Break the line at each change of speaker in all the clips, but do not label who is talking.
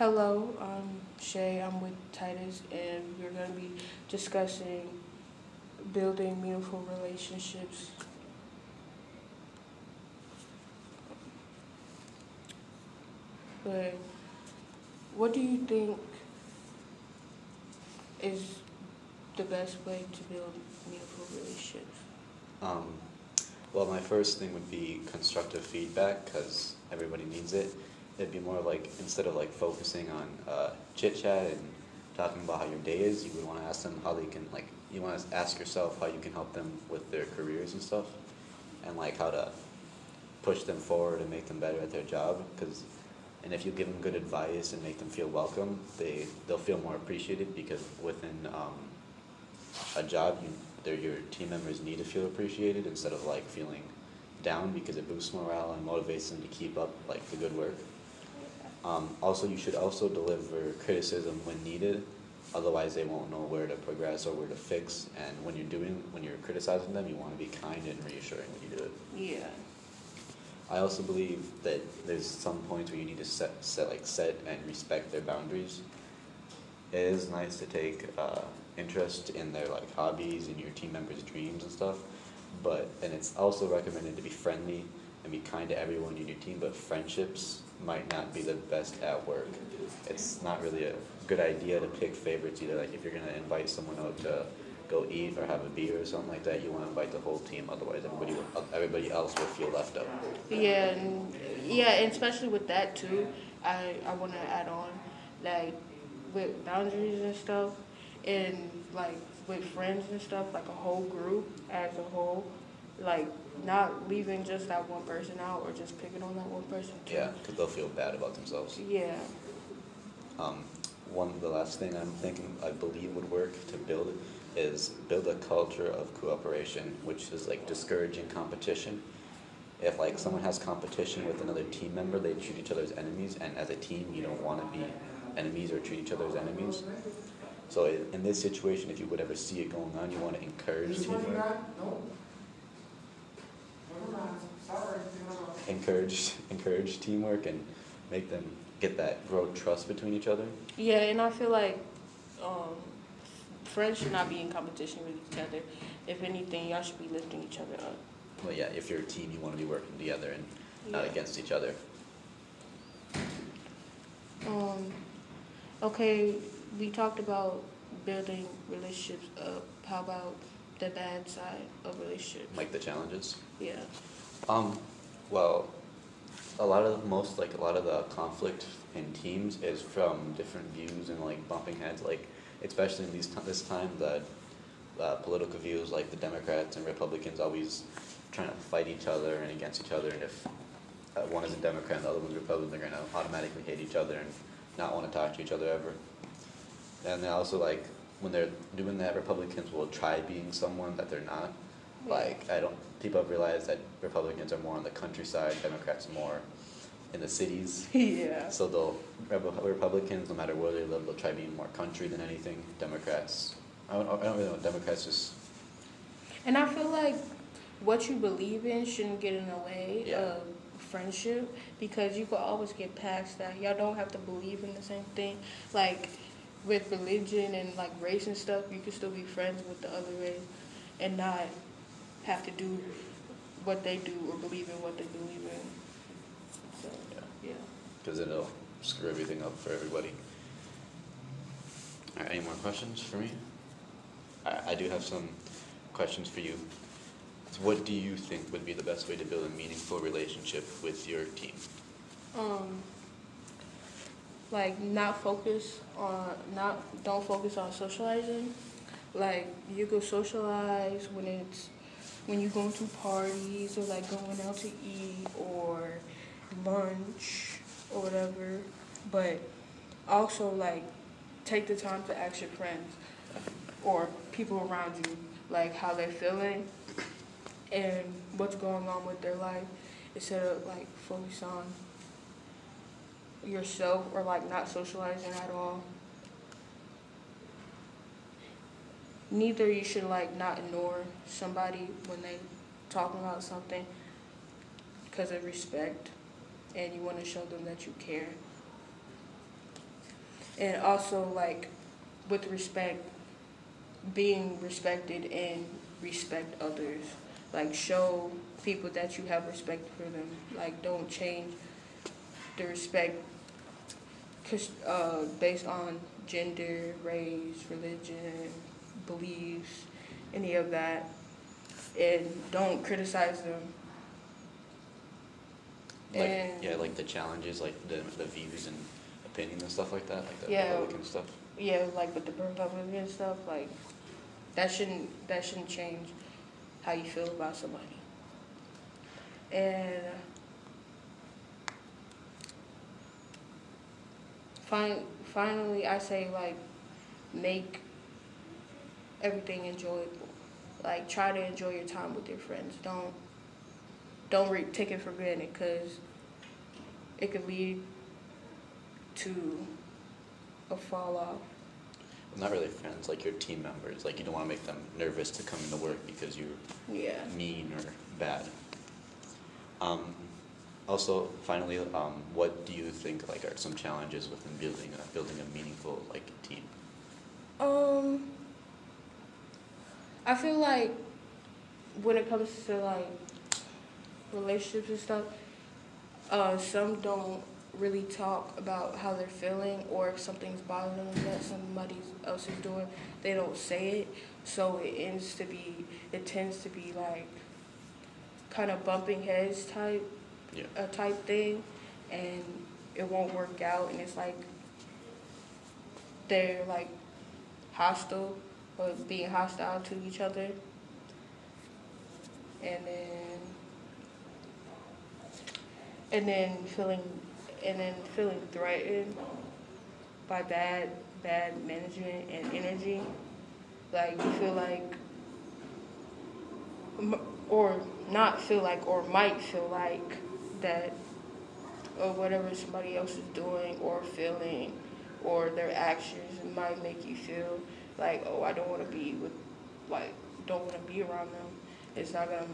Hello, I'm Shay. I'm with Titus, and we're going to be discussing building meaningful relationships. But what do you think is the best way to build meaningful relationships?
Um, well, my first thing would be constructive feedback because everybody needs it. It'd be more like instead of like focusing on uh, chit chat and talking about how your day is, you would want to ask them how they can like you want to ask yourself how you can help them with their careers and stuff, and like how to push them forward and make them better at their job. Because and if you give them good advice and make them feel welcome, they they'll feel more appreciated because within um, a job, you your team members need to feel appreciated instead of like feeling down because it boosts morale and motivates them to keep up like the good work. Um, also, you should also deliver criticism when needed. Otherwise, they won't know where to progress or where to fix. And when you're doing, when you're criticizing them, you want to be kind and reassuring when you do it.
Yeah.
I also believe that there's some points where you need to set, set like set and respect their boundaries. It is nice to take uh, interest in their like hobbies and your team members' dreams and stuff, but and it's also recommended to be friendly and be kind to everyone in your team. But friendships might not be the best at work. It's not really a good idea to pick favorites either. Like if you're gonna invite someone out to go eat or have a beer or something like that, you want to invite the whole team. Otherwise, everybody will, everybody else will feel left out.
Yeah, and, yeah, and especially with that too. I I want to add on, like with boundaries and stuff, and like with friends and stuff, like a whole group as a whole, like not leaving just that one person out or just picking on that one person too.
Yeah, because they'll feel bad about themselves.
Yeah.
Um, one the last thing I'm thinking I believe would work to build is build a culture of cooperation, which is like discouraging competition. If like someone has competition with another team member, they treat each other as enemies, and as a team, you don't want to be enemies or treat each other as enemies. So in this situation, if you would ever see it going on, you want to encourage teamwork. Encourage, encourage teamwork and make them get that grow trust between each other.
Yeah, and I feel like um, friends should not be in competition with each other. If anything, y'all should be lifting each other up.
Well, yeah, if you're a team, you want to be working together and not against each other.
Um, okay, we talked about building relationships up. How about the bad side of relationships?
Like the challenges.
Yeah.
Um, well, a lot of most like a lot of the conflict in teams is from different views and like bumping heads. Like especially in these t- this time, the uh, political views like the Democrats and Republicans always trying to fight each other and against each other. And if uh, one is a Democrat and the other one's a Republican, they're gonna automatically hate each other and not want to talk to each other ever. And they also like when they're doing that, Republicans will try being someone that they're not. Like I don't. People have realized that Republicans are more on the countryside, Democrats more in the cities.
yeah.
So they'll Rep- Republicans, no matter where they live, they'll try being more country than anything. Democrats, I don't, I don't really know. Democrats just
And I feel like what you believe in shouldn't get in the way
Yeah.
of friendship because you could always get past that. Y'all don't have to believe in the same thing. Like with religion and like race and stuff, you can still be friends with the other race and not have to do what they do or believe in what they believe in. So
yeah,
yeah.
because it'll screw everything up for everybody. All right, any more questions for me? I, I do have some questions for you. So what do you think would be the best way to build a meaningful relationship with your team?
um like not focus on not don't focus on socializing. Like you go socialize when it's when you're going to parties or like going out to eat or lunch or whatever. But also like take the time to ask your friends or people around you like how they're feeling and what's going on with their life instead of like focus on yourself or like not socializing at all. Neither you should like not ignore somebody when they talking about something because of respect and you want to show them that you care. and also like with respect, being respected and respect others. Like show people that you have respect for them. Like don't change respect uh, based on gender, race, religion, beliefs, any of that, and don't criticize them.
Like,
and
yeah, like the challenges, like the, the views and opinions and stuff like that, like the
Yeah.
Republican stuff.
yeah, like with the Republican stuff, like that shouldn't that shouldn't change how you feel about somebody. And fin- finally, I say like make everything enjoyable. Like try to enjoy your time with your friends. Don't don't re- take it for granted because it could lead to a fall off.
Well, not really friends, like your team members. Like you don't want to make them nervous to come into work because you're
Yeah.
mean or bad. Um, also, finally, um, what do you think like are some challenges within building a, building a meaningful like team?
Um, I feel like when it comes to like relationships and stuff, uh, some don't really talk about how they're feeling or if something's bothering them that somebody else is doing, they don't say it. So it ends to be, it tends to be like kind of bumping heads type
Yeah.
a type thing and it won't work out and it's like they're like hostile or being hostile to each other and then and then feeling and then feeling threatened by bad bad management and energy like you feel like or not feel like or might feel like that or whatever somebody else is doing or feeling or their actions might make you feel like oh I don't want to be with like don't want to be around them it's not gonna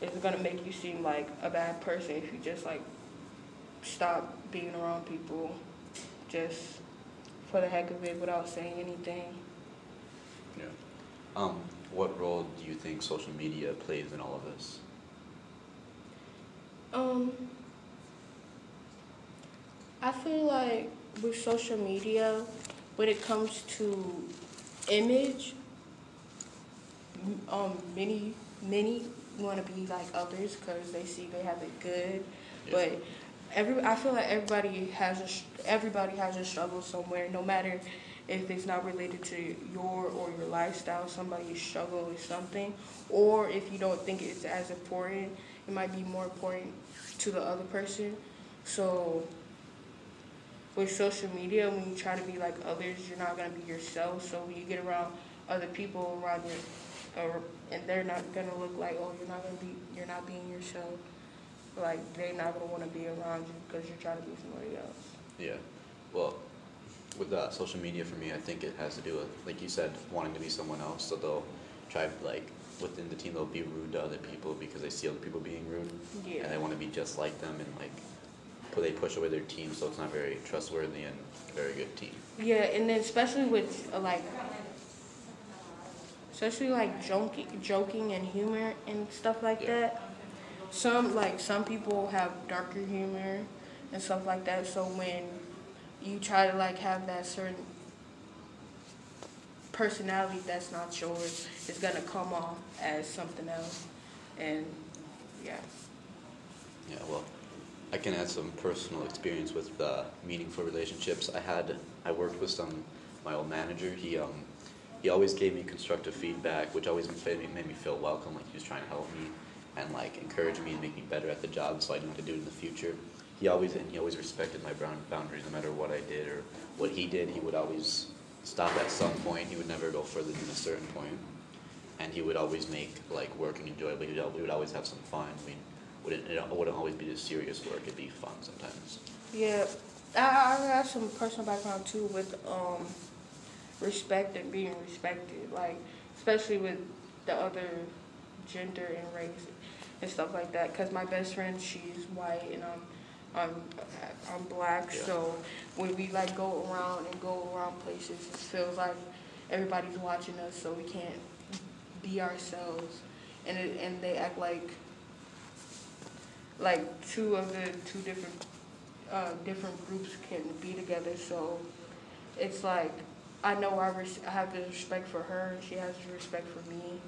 it's gonna make you seem like a bad person if you just like stop being around people just for the heck of it without saying anything
Yeah. Um, what role do you think social media plays in all of this?
Um, I feel like with social media, when it comes to image, um, many many want to be like others because they see they have it good,
Yeah.
but every I feel like everybody has a everybody has a struggle somewhere, no matter if it's not related to your or your lifestyle. Somebody's struggle is something, or if you don't think it's as important, it might be more important to the other person. So with social media, when you try to be like others, you're not gonna be yourself. So when you get around other people around you, or and they're not gonna look like, oh, you're not gonna be, you're not being yourself. Like they're not gonna want to be around you because you're trying to be somebody else.
Yeah. Well, with uh, social media for me, I think it has to do with, like you said, wanting to be someone else. So they'll try, like, within the team, they'll be rude to other people because they see other people being rude.
Yeah.
And they want to be just like them and, like, they push away their team, so it's not very trustworthy and very good team.
Yeah, and then especially with uh, like, especially like joking, joking and humor and stuff like
Yeah.
that. Some like some people have darker humor and stuff like that. So when you try to like have that certain personality that's not yours, it's gonna come off as something else. And yeah,
Yeah, well, I can add some personal experience with uh, meaningful relationships. I had, I worked with some, my old manager. He, um, he always gave me constructive feedback, which always made me, made me feel welcome, like he was trying to help me and like encourage me and make me better at the job, so I knew what to do in the future. He always and he always respected my brown boundaries, no matter what I did or what he did. He would always stop at some point. He would never go further than a certain point and he would always make like working enjoyable. He would, we would always have some fun. We wouldn't it wouldn't always be just serious work. It'd be fun sometimes.
yeah. I, I have some personal background too with um respect and being respected, like especially with the other gender and race and stuff like that. Cause my best friend, she's white and I'm I'm I'm black,
Yeah.
so when we like go around and go around places, it feels like everybody's watching us, so we can't be ourselves, and it, and they act like like two of the two different uh, different groups can be together, so it's like I know I, res- I have the respect for her, and she has the respect for me.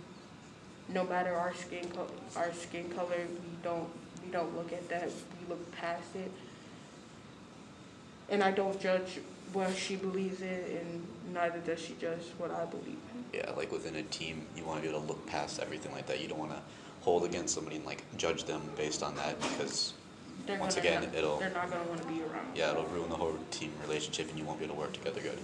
No matter our skin co- our skin color, we don't we don't look at that. We look past it. And I don't judge what she believes in, and neither does she judge what I believe in.
Yeah, like within a team, you want to be able to look past everything like that. You don't want to hold against somebody and like judge them based on that because
They're
Once again,
not-
it'll-
they're not gonna want to be around.
yeah, it'll ruin the whole team relationship and you won't be able to work together good.